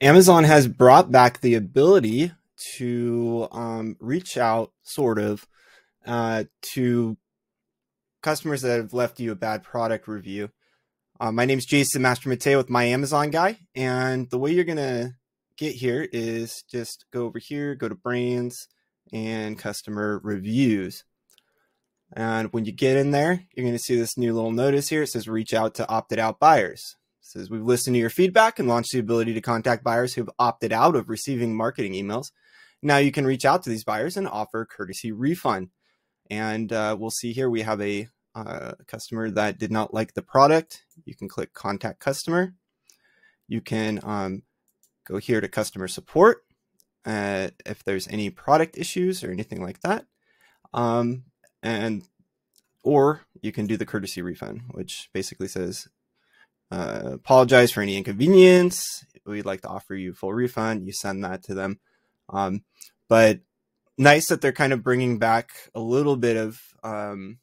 Amazon has brought back the ability to um, reach out, sort of, uh, to customers that have left you a bad product review. Uh, my name is Jason Master Mateo with My Amazon Guy, and the way you're gonna get here is just go over here, go to Brands and Customer Reviews. And when you get in there, you're going to see this new little notice here. It says reach out to opted out buyers. Says we've listened to your feedback and launched the ability to contact buyers who have opted out of receiving marketing emails. Now you can reach out to these buyers and offer courtesy refund. And uh, we'll see here we have a uh, customer that did not like the product. You can click contact customer. You can um, go here to customer support uh, if there's any product issues or anything like that. Um, and or you can do the courtesy refund, which basically says uh, apologize for any inconvenience. We'd like to offer you full refund. You send that to them. Um, but nice that they're kind of bringing back a little bit of um,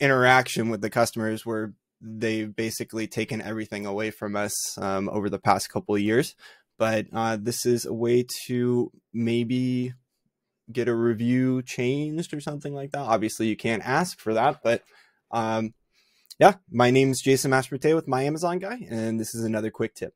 interaction with the customers where they've basically taken everything away from us um, over the past couple of years. But uh, this is a way to maybe get a review changed or something like that. Obviously, you can't ask for that, but um, yeah, my name is Jason Masperate with My Amazon Guy, and this is another quick tip.